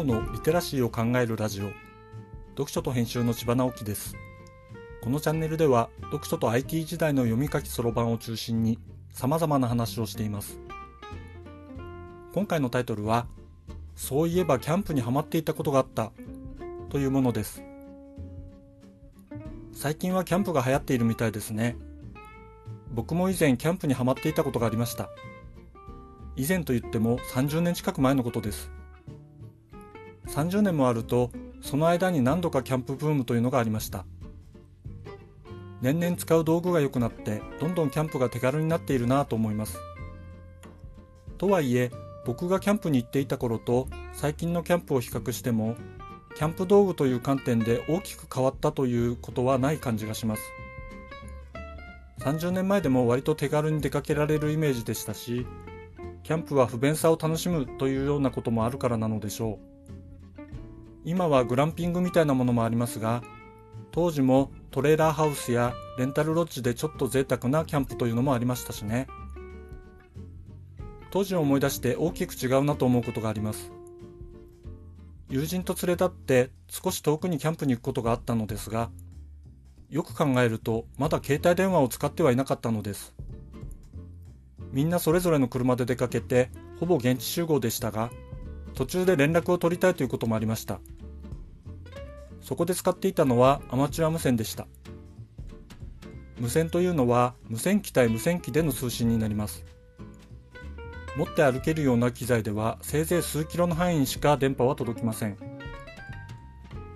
おのリテラシーを考えるラジオ。読書と編集の千葉直樹です。このチャンネルでは読書と IT 時代の読み書きそろばんを中心に様々な話をしています。今回のタイトルはそういえばキャンプにはまっていたことがあったというものです。最近はキャンプが流行っているみたいですね。僕も以前キャンプにはまっていたことがありました。以前と言っても30年近く前のことです。30年もあるとその間に何度かキャンプブームというのがありました。年々使う道具が良くなってどんどんキャンプが手軽になっているなと思います。とはいえ僕がキャンプに行っていた頃と最近のキャンプを比較してもキャンプ道具という観点で大きく変わったということはない感じがします。30年前でも割と手軽に出かけられるイメージでしたしキャンプは不便さを楽しむというようなこともあるからなのでしょう。今はグランピングみたいなものもありますが当時もトレーラーハウスやレンタルロッジでちょっと贅沢なキャンプというのもありましたしね。当時を思い出して大きく違うなと思うことがあります。友人と連れ立って少し遠くにキャンプに行くことがあったのですがよく考えるとまだ携帯電話を使ってはいなかったのです。みんなそれぞれの車で出かけてほぼ現地集合でしたが途中で連絡を取りたいということもありました。そこで使っていたのはアマチュア無線でした。無線というのは無線機対無線機での通信になります。持って歩けるような機材ではせいぜい数キロの範囲にしか電波は届きません。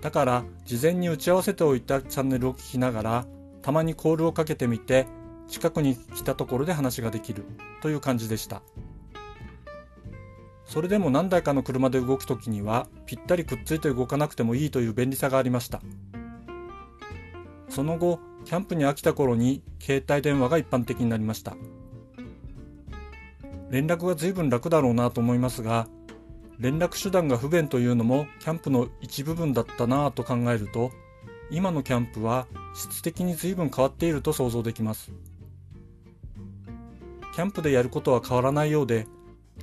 だから事前に打ち合わせておいたチャンネルを聞きながらたまにコールをかけてみて近くに来たところで話ができるという感じでした。それでも何台かの車で動く時にはぴったりくっついて動かなくてもいいという便利さがありました。その後キャンプに飽きた頃に携帯電話が一般的になりました。連絡が随分楽だろうなと思いますが連絡手段が不便というのもキャンプの一部分だったなぁと考えると今のキャンプは質的に随分変わっていると想像できます。キャンプでやることは変わらないようで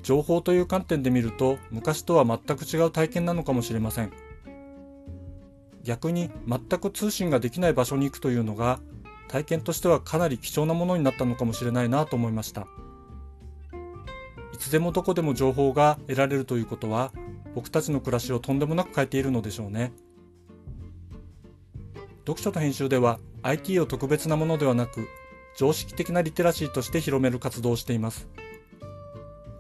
情報という観点で見ると昔とは全く違う体験なのかもしれません。逆に全く通信ができない場所に行くというのが体験としてはかなり貴重なものになったのかもしれないなと思いました。いつでもどこでも情報が得られるということは僕たちの暮らしをとんでもなく変えているのでしょうね。読書と編集では IT を特別なものではなく常識的なリテラシーとして広める活動をしています。